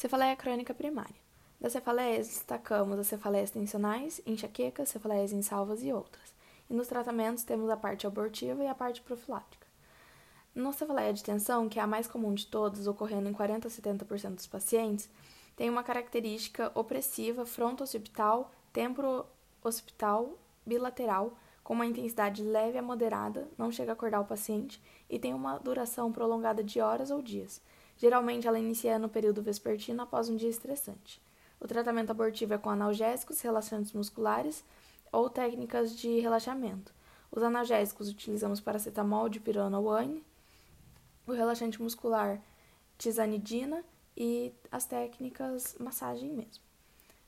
Cefaleia crônica primária. Das cefaleias destacamos as cefaleias tensionais, enxaquecas, cefaleias insalvas e outras. E nos tratamentos temos a parte abortiva e a parte profilática. Na cefaleia de tensão, que é a mais comum de todas, ocorrendo em 40 a 70% dos pacientes, tem uma característica opressiva fronto-occipital, temporo-occipital, bilateral, com uma intensidade leve a moderada, não chega a acordar o paciente e tem uma duração prolongada de horas ou dias. Geralmente ela inicia no período vespertino após um dia estressante. O tratamento abortivo é com analgésicos, relaxantes musculares ou técnicas de relaxamento. Os analgésicos utilizamos paracetamol, dipirona ou ANE, o relaxante muscular tizanidina e as técnicas massagem mesmo.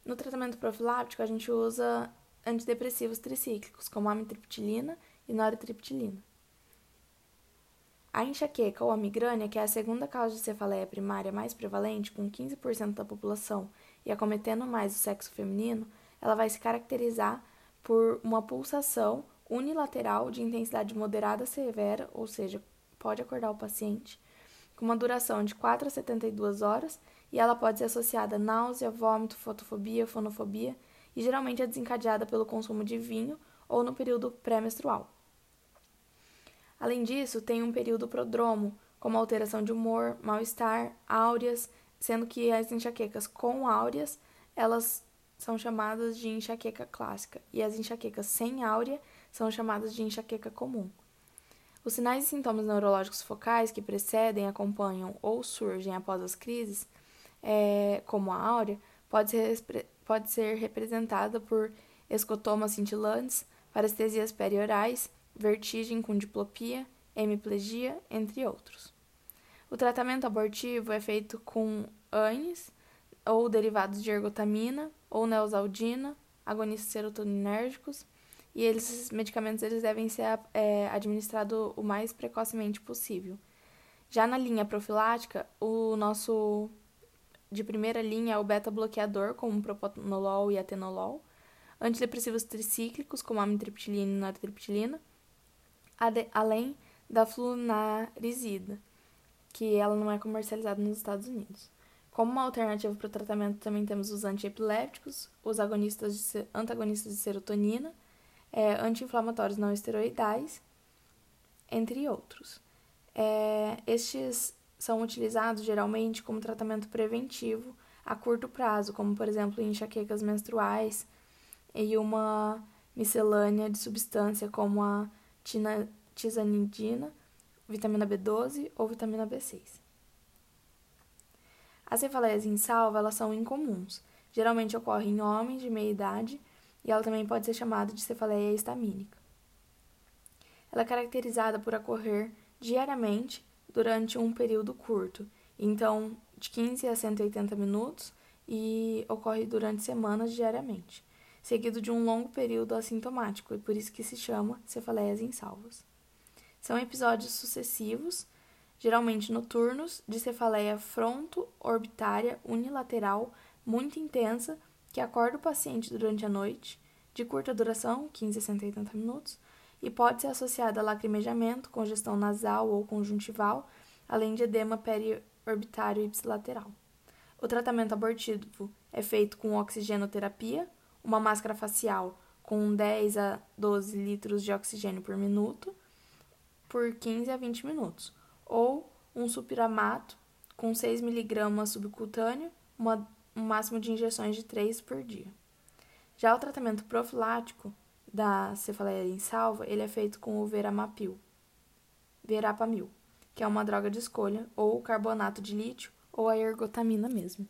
No tratamento profilático, a gente usa antidepressivos tricíclicos, como amitriptilina e noritriptilina. A enxaqueca ou a migrânia, que é a segunda causa de cefaleia primária mais prevalente, com 15% da população e acometendo mais o sexo feminino, ela vai se caracterizar por uma pulsação unilateral de intensidade moderada a severa, ou seja, pode acordar o paciente, com uma duração de 4 a 72 horas, e ela pode ser associada a náusea, vômito, fotofobia, fonofobia, e geralmente é desencadeada pelo consumo de vinho ou no período pré-menstrual. Além disso, tem um período prodromo, como alteração de humor, mal-estar, áureas, sendo que as enxaquecas com áureas, elas são chamadas de enxaqueca clássica, e as enxaquecas sem áurea são chamadas de enxaqueca comum. Os sinais e sintomas neurológicos focais que precedem, acompanham ou surgem após as crises, é, como a áurea, pode ser, pode ser representada por escotomas cintilantes, parestesias periorais, vertigem com diplopia, hemiplegia, entre outros. O tratamento abortivo é feito com ANES ou derivados de ergotamina ou neosaldina, agonistas serotoninérgicos, e eles, esses medicamentos eles devem ser é, administrados o mais precocemente possível. Já na linha profilática, o nosso de primeira linha é o beta-bloqueador, como propanolol e atenolol, antidepressivos tricíclicos, como amitriptilina e nortriptilina, além da flunarizida, que ela não é comercializada nos Estados Unidos. Como uma alternativa para o tratamento, também temos os antiepilépticos, os agonistas de, antagonistas de serotonina, é, anti-inflamatórios não esteroidais, entre outros. É, estes são utilizados geralmente como tratamento preventivo a curto prazo, como por exemplo enxaquecas menstruais e uma miscelânea de substância como a tizanidina, vitamina B12 ou vitamina B6. As cefaleias em salva elas são incomuns. Geralmente ocorrem em homens de meia idade e ela também pode ser chamada de cefaleia estamínica. Ela é caracterizada por ocorrer diariamente durante um período curto, então de 15 a 180 minutos, e ocorre durante semanas diariamente seguido de um longo período assintomático, e por isso que se chama cefaleias insalvas. São episódios sucessivos, geralmente noturnos, de cefaleia fronto-orbitária unilateral muito intensa, que acorda o paciente durante a noite, de curta duração, 15 a 180 minutos, e pode ser associada a lacrimejamento, congestão nasal ou conjuntival, além de edema periorbitário ipsilateral. O tratamento abortivo é feito com oxigenoterapia, uma máscara facial com 10 a 12 litros de oxigênio por minuto por 15 a 20 minutos, ou um supiramato com 6 mg subcutâneo, uma, um máximo de injeções de 3 por dia. Já o tratamento profilático da cefaleia em salva, ele é feito com o veramapil, verapamil, que é uma droga de escolha, ou carbonato de lítio, ou a ergotamina mesmo.